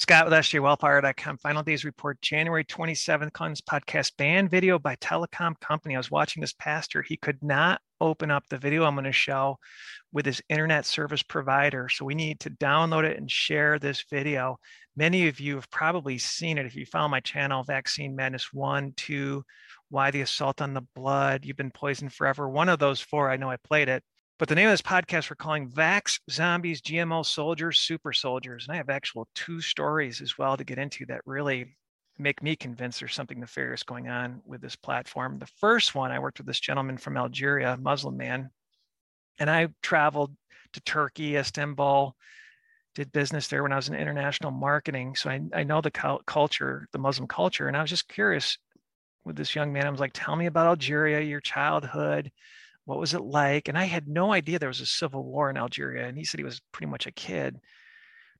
Scott with SJWellfire.com. Final Days Report, January 27th. Collins podcast banned video by telecom company. I was watching this pastor. He could not open up the video I'm going to show with his internet service provider. So we need to download it and share this video. Many of you have probably seen it. If you follow my channel, Vaccine Madness 1, 2, Why the Assault on the Blood, You've Been Poisoned Forever. One of those four, I know I played it. But the name of this podcast we're calling Vax Zombies, GMO Soldiers, Super Soldiers. And I have actual two stories as well to get into that really make me convinced there's something nefarious going on with this platform. The first one, I worked with this gentleman from Algeria, Muslim man, and I traveled to Turkey, Istanbul, did business there when I was in international marketing. So I, I know the culture, the Muslim culture. And I was just curious with this young man. I was like, tell me about Algeria, your childhood what was it like? And I had no idea there was a civil war in Algeria. And he said he was pretty much a kid.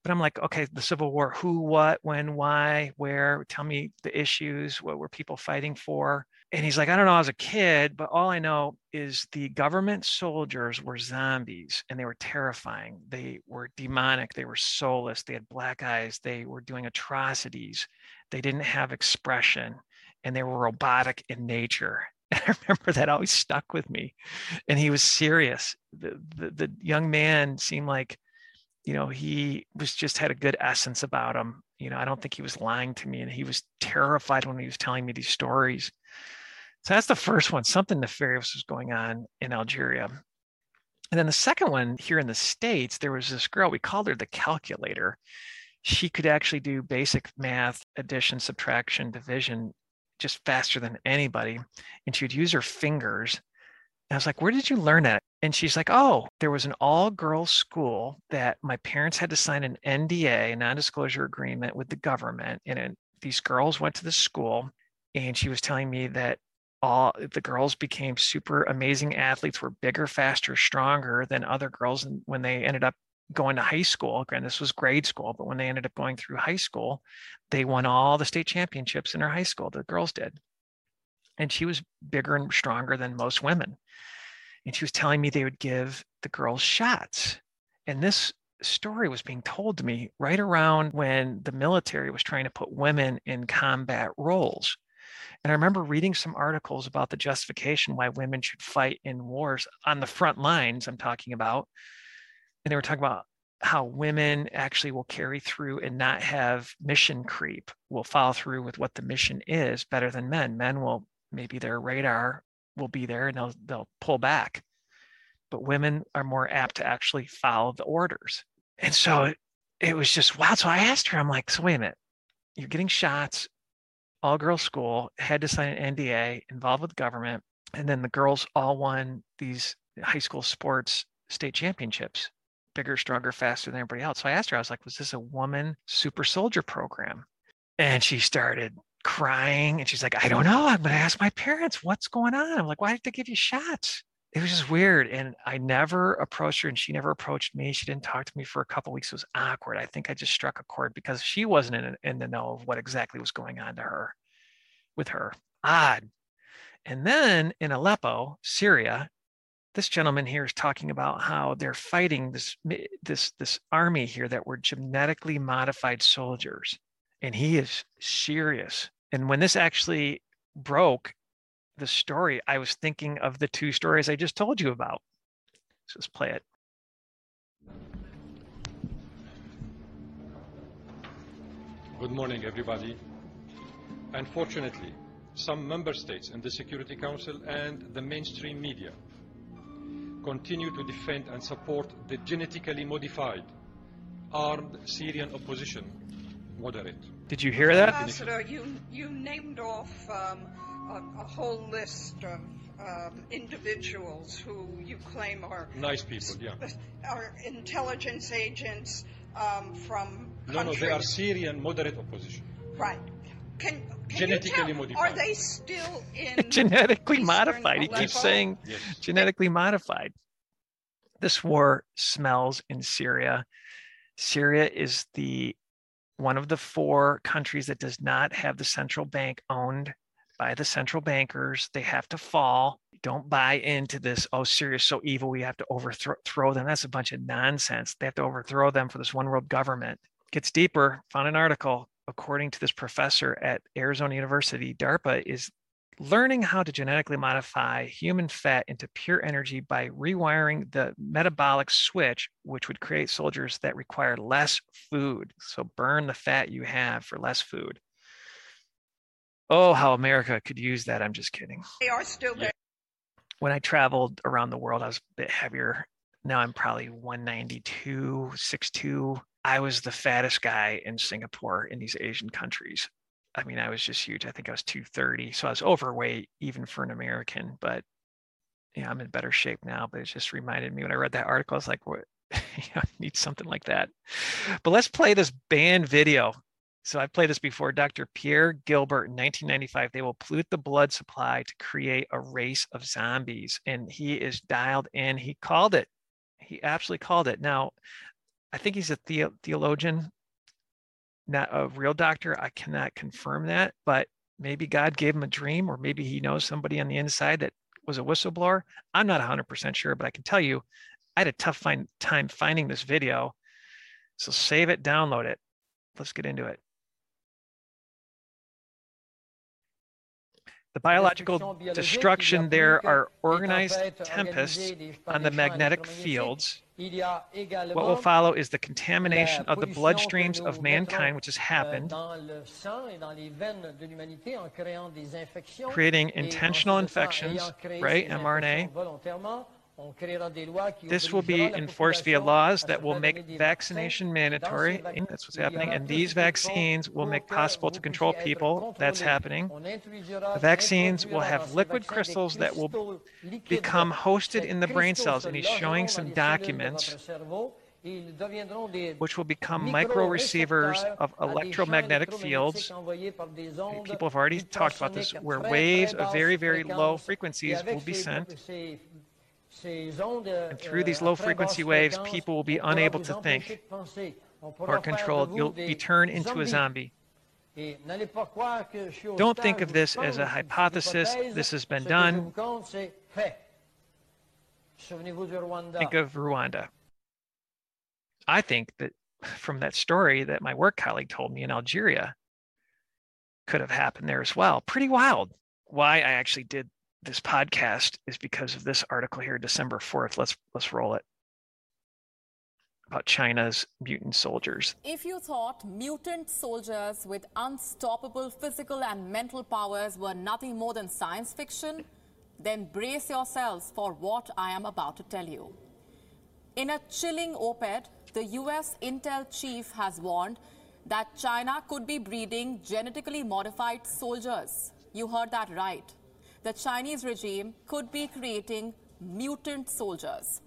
But I'm like, okay, the Civil War, who, what, when, why, where? Tell me the issues. What were people fighting for? And he's like, I don't know, I was a kid, but all I know is the government soldiers were zombies and they were terrifying. They were demonic. They were soulless. They had black eyes. They were doing atrocities. They didn't have expression and they were robotic in nature. And I remember that always stuck with me. And he was serious. The, the, the young man seemed like, you know, he was just had a good essence about him. You know, I don't think he was lying to me, and he was terrified when he was telling me these stories. So that's the first one. Something nefarious was going on in Algeria. And then the second one here in the States, there was this girl, we called her the calculator. She could actually do basic math, addition, subtraction, division just faster than anybody. And she would use her fingers. And I was like, Where did you learn that? And she's like, Oh, there was an all girls school that my parents had to sign an NDA, a non disclosure agreement with the government. And it, these girls went to the school. And she was telling me that all the girls became super amazing athletes, were bigger, faster, stronger than other girls. And when they ended up going to high school, and this was grade school, but when they ended up going through high school, they won all the state championships in her high school, the girls did. And she was bigger and stronger than most women. And she was telling me they would give the girls shots. And this story was being told to me right around when the military was trying to put women in combat roles. And I remember reading some articles about the justification why women should fight in wars on the front lines, I'm talking about, and they were talking about how women actually will carry through and not have mission creep will follow through with what the mission is better than men. Men will maybe their radar will be there and they'll they'll pull back. But women are more apt to actually follow the orders. And so it, it was just wow so i asked her i'm like so wait a minute. You're getting shots all girls school had to sign an nda involved with government and then the girls all won these high school sports state championships bigger, stronger, faster than everybody else. So I asked her, I was like, was this a woman super soldier program? And she started crying and she's like, I don't know. I'm going to ask my parents what's going on. I'm like, why did they give you shots? It was just weird. And I never approached her and she never approached me. She didn't talk to me for a couple weeks. It was awkward. I think I just struck a chord because she wasn't in, in the know of what exactly was going on to her with her. Odd. And then in Aleppo, Syria, this gentleman here is talking about how they're fighting this this this army here that were genetically modified soldiers and he is serious. And when this actually broke the story i was thinking of the two stories i just told you about. Let's just play it. Good morning everybody. Unfortunately some member states in the security council and the mainstream media continue to defend and support the genetically modified armed Syrian opposition moderate. Did you hear that? Ambassador, you, you named off um, a, a, whole list of um, individuals who you claim are nice people, yeah, are intelligence agents um, from. No, countries. no, they are Syrian moderate opposition. Right. Can, can genetically tell, modified. Are they still in genetically modified? He keeps saying Yes. genetically modified. This war smells in Syria. Syria is the one of the four countries that does not have the central bank owned by the central bankers. They have to fall. Don't buy into this, oh, Syria's so evil, we have to overthrow them. That's a bunch of nonsense. They have to overthrow them for this one world government. Gets deeper. Found an article. According to this professor at Arizona University, DARPA is learning how to genetically modify human fat into pure energy by rewiring the metabolic switch, which would create soldiers that require less food. So burn the fat you have for less food. Oh, how America could use that. I'm just kidding. They are still there. When I traveled around the world, I was a bit heavier. Now I'm probably 192, 6'2. I was the fattest guy in Singapore in these Asian countries. I mean, I was just huge. I think I was 230. So I was overweight even for an American, but yeah, I'm in better shape now. But it just reminded me when I read that article, I was like, what? I need something like that. But let's play this band video. So I played this before. Dr. Pierre Gilbert in 1995. They will pollute the blood supply to create a race of zombies. And he is dialed in. He called it. He absolutely called it. Now, I think he's a the- theologian not a real doctor. I cannot confirm that, but maybe God gave him a dream, or maybe he knows somebody on the inside that was a whistleblower. I'm not 100% sure, but I can tell you, I had a tough find, time finding this video. So save it, download it. Let's get into it. The biological destruction there are organized tempests on the magnetic fields. What will follow is the contamination of the bloodstreams of mankind, which has happened, creating intentional infections, right? mRNA. This will be enforced via laws that will make vaccination mandatory. That's what's happening. And these vaccines will make possible to control people. That's happening. The vaccines will have liquid crystals that will become hosted in the brain cells. And he's showing some documents which will become micro receivers of electromagnetic fields. People have already talked about this, where waves of very, very low frequencies will be sent and through these low frequency waves, people will be unable to think or controlled. You'll be turned into a zombie. Don't think of this as a hypothesis. This has been done. Think of Rwanda. I think that from that story that my work colleague told me in Algeria could have happened there as well. Pretty wild. Why I actually did this podcast is because of this article here, December 4th. Let's let's roll it. About China's mutant soldiers. If you thought mutant soldiers with unstoppable physical and mental powers were nothing more than science fiction, then brace yourselves for what I am about to tell you. In a chilling op ed, the US Intel chief has warned that China could be breeding genetically modified soldiers. You heard that right the Chinese regime could be creating mutant soldiers.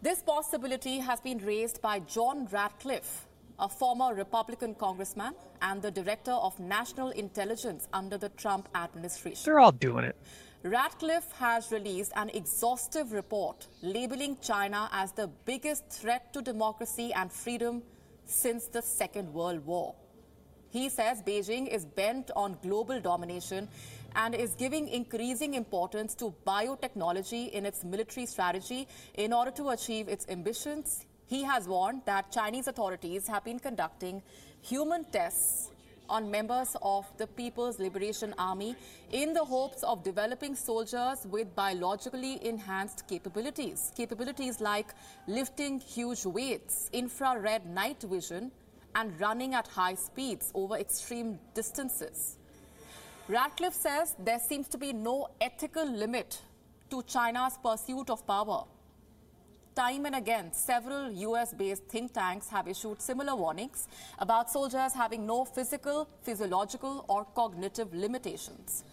This possibility has been raised by John Ratcliffe, a former Republican congressman and the director of national intelligence under the Trump administration. They're all doing it. Ratcliffe has released an exhaustive report labeling China as the biggest threat to democracy and freedom since the Second World War. He says Beijing is bent on global domination and is giving increasing importance to biotechnology in its military strategy in order to achieve its ambitions. He has warned that Chinese authorities have been conducting human tests on members of the People's Liberation Army in the hopes of developing soldiers with biologically enhanced capabilities. Capabilities like lifting huge weights, infrared night vision, and running at high speeds over extreme distances. Ratcliffe says there seems to be no ethical limit to China's pursuit of power. Time and again, several US based think tanks have issued similar warnings about soldiers having no physical, physiological, or cognitive limitations.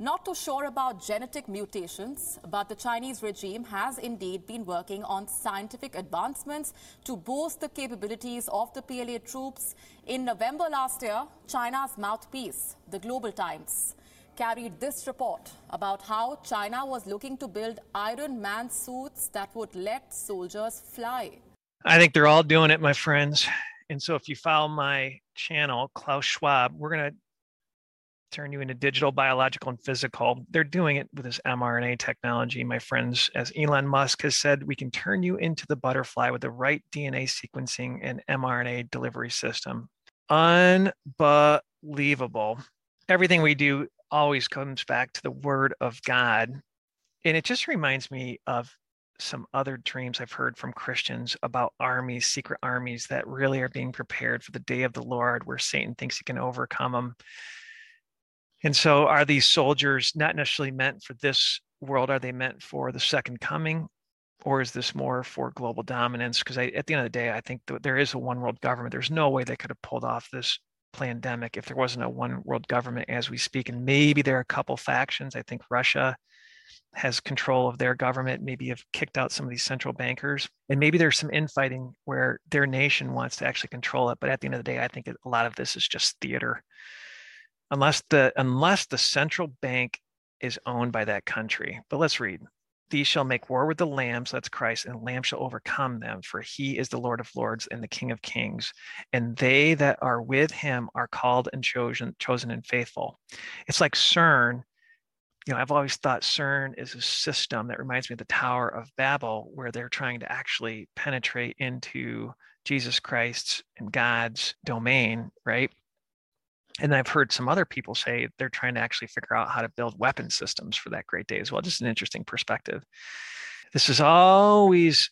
Not too sure about genetic mutations, but the Chinese regime has indeed been working on scientific advancements to boost the capabilities of the PLA troops. In November last year, China's mouthpiece, the Global Times, carried this report about how China was looking to build Iron Man suits that would let soldiers fly. I think they're all doing it, my friends. And so if you follow my channel, Klaus Schwab, we're going to turn you into digital, biological, and physical. They're doing it with this mRNA technology. My friends, as Elon Musk has said, we can turn you into the butterfly with the right DNA sequencing and mRNA delivery system. Unbelievable. Everything we do always comes back to the word of God. And it just reminds me of some other dreams I've heard from Christians about armies, secret armies that really are being prepared for the day of the Lord where Satan thinks he can overcome them. And so, are these soldiers not necessarily meant for this world? Are they meant for the second coming? Or is this more for global dominance? Because at the end of the day, I think there is a one world government. There's no way they could have pulled off this pandemic if there wasn't a one world government as we speak. And maybe there are a couple factions. I think Russia has control of their government, maybe have kicked out some of these central bankers. And maybe there's some infighting where their nation wants to actually control it. But at the end of the day, I think a lot of this is just theater. Unless the unless the central bank is owned by that country. But let's read. These shall make war with the lambs, that's Christ, and lamb shall overcome them, for he is the Lord of lords and the King of kings. And they that are with him are called and chosen, chosen and faithful. It's like CERN you know, I've always thought CERN is a system that reminds me of the Tower of Babel, where they're trying to actually penetrate into Jesus Christ's and God's domain, right? And then I've heard some other people say they're trying to actually figure out how to build weapon systems for that great day as well. Just an interesting perspective. This is always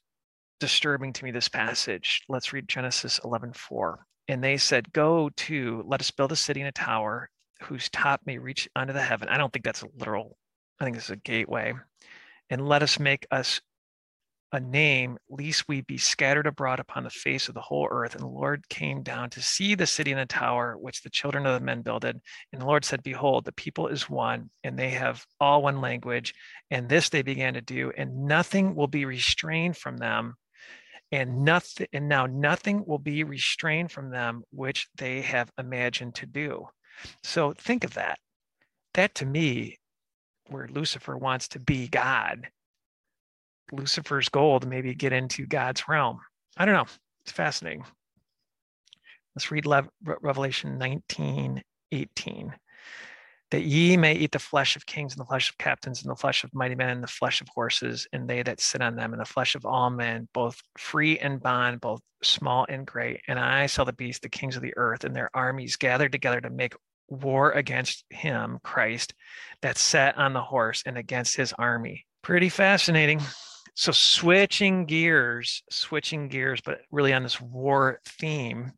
disturbing to me, this passage. Let's read Genesis 11 4. And they said, Go to, let us build a city and a tower whose top may reach unto the heaven. I don't think that's a literal, I think it's a gateway. And let us make us a name, lest we be scattered abroad upon the face of the whole earth. And the Lord came down to see the city and the tower which the children of the men builded. And the Lord said, Behold, the people is one, and they have all one language. And this they began to do, and nothing will be restrained from them. And nothing, and now nothing will be restrained from them which they have imagined to do. So think of that. That to me, where Lucifer wants to be God, Lucifer's goal to maybe get into God's realm. I don't know. It's fascinating. Let's read Le- Revelation 19 18. That ye may eat the flesh of kings and the flesh of captains and the flesh of mighty men and the flesh of horses and they that sit on them and the flesh of all men, both free and bond, both small and great. And I saw the beast, the kings of the earth, and their armies gathered together to make war against him, Christ, that sat on the horse and against his army. Pretty fascinating. So, switching gears, switching gears, but really on this war theme.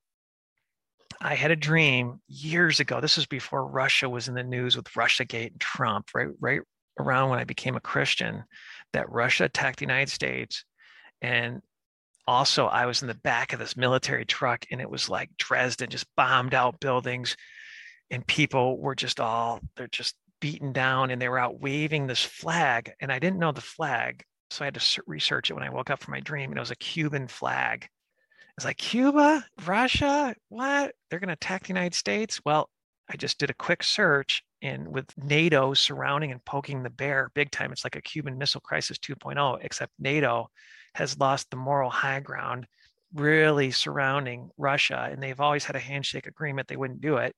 I had a dream years ago. This was before Russia was in the news with Russiagate and Trump, right? Right around when I became a Christian, that Russia attacked the United States. And also, I was in the back of this military truck, and it was like Dresden, just bombed out buildings and people were just all they're just beaten down and they were out waving this flag and i didn't know the flag so i had to research it when i woke up from my dream and it was a cuban flag. It's like cuba? Russia? What? They're going to attack the united states? Well i just did a quick search and with nato surrounding and poking the bear big time it's like a cuban missile crisis 2.0 except nato has lost the moral high ground really surrounding russia and they've always had a handshake agreement they wouldn't do it.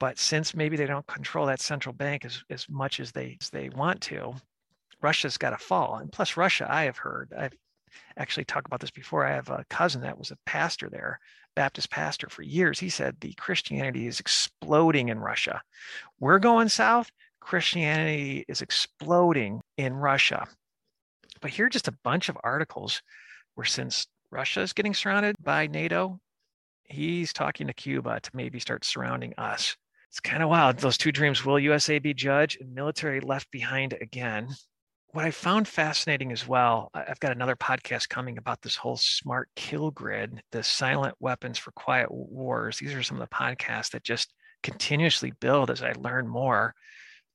But since maybe they don't control that central bank as, as much as they as they want to, Russia's got to fall. And plus, Russia, I have heard, I've actually talked about this before. I have a cousin that was a pastor there, Baptist pastor for years. He said the Christianity is exploding in Russia. We're going south. Christianity is exploding in Russia. But here are just a bunch of articles where since Russia is getting surrounded by NATO, he's talking to Cuba to maybe start surrounding us. It's kind of wild. Those two dreams will USA be judge and military left behind again? What I found fascinating as well, I've got another podcast coming about this whole smart kill grid, the silent weapons for quiet wars. These are some of the podcasts that just continuously build as I learn more.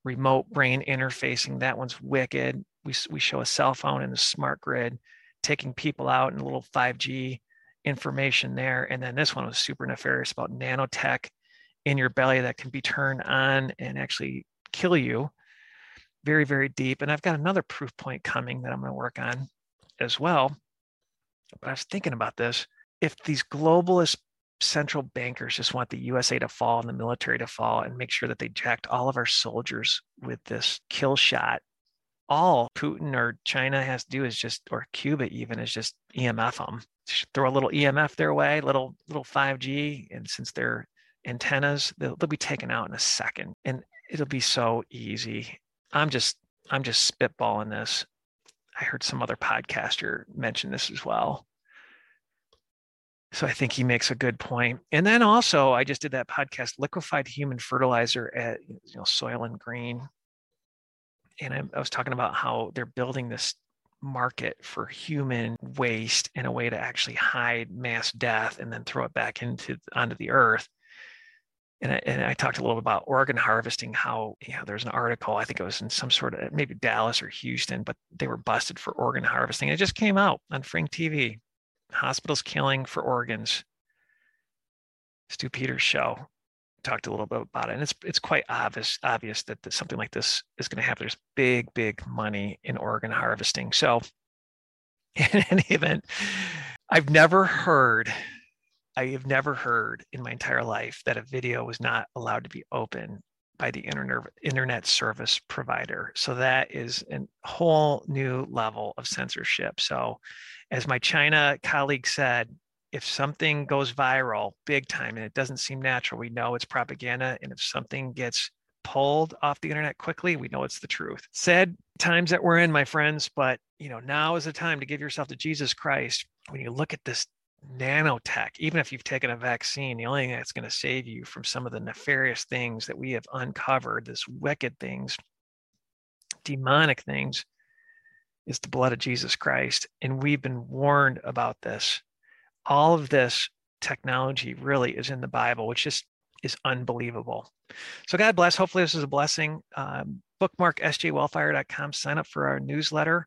Remote brain interfacing, that one's wicked. We, we show a cell phone in the smart grid, taking people out in a little 5G information there. And then this one was super nefarious about nanotech in your belly that can be turned on and actually kill you very, very deep. And I've got another proof point coming that I'm going to work on as well. But I was thinking about this. If these globalist central bankers just want the USA to fall and the military to fall and make sure that they jacked all of our soldiers with this kill shot. All Putin or China has to do is just, or Cuba even, is just EMF them. Just throw a little EMF their way, little little 5G, and since they're antennas, they'll, they'll be taken out in a second, and it'll be so easy. I'm just I'm just spitballing this. I heard some other podcaster mention this as well. So I think he makes a good point. And then also, I just did that podcast, liquefied human fertilizer at you know Soylent Green, and I, I was talking about how they're building this market for human waste in a way to actually hide mass death and then throw it back into onto the earth. And I, and I talked a little bit about organ harvesting, how you know there's an article, I think it was in some sort of maybe Dallas or Houston, but they were busted for organ harvesting. It just came out on Frink TV hospitals killing for organs. Stew Peters show talked a little bit about it, and it's it's quite obvious obvious that something like this is going to happen. There's big big money in organ harvesting. So, in any event, I've never heard. I have never heard in my entire life that a video was not allowed to be open by the internet internet service provider. So that is a whole new level of censorship. So as my China colleague said, if something goes viral big time and it doesn't seem natural, we know it's propaganda. And if something gets pulled off the internet quickly, we know it's the truth. Sad times that we're in, my friends, but you know, now is the time to give yourself to Jesus Christ. When you look at this nanotech, even if you've taken a vaccine, the only thing that's going to save you from some of the nefarious things that we have uncovered, this wicked things, demonic things, is the blood of Jesus Christ. And we've been warned about this. All of this technology really is in the Bible, which just is unbelievable. So God bless. Hopefully this is a blessing. Um, bookmark sjwellfire.com, sign up for our newsletter.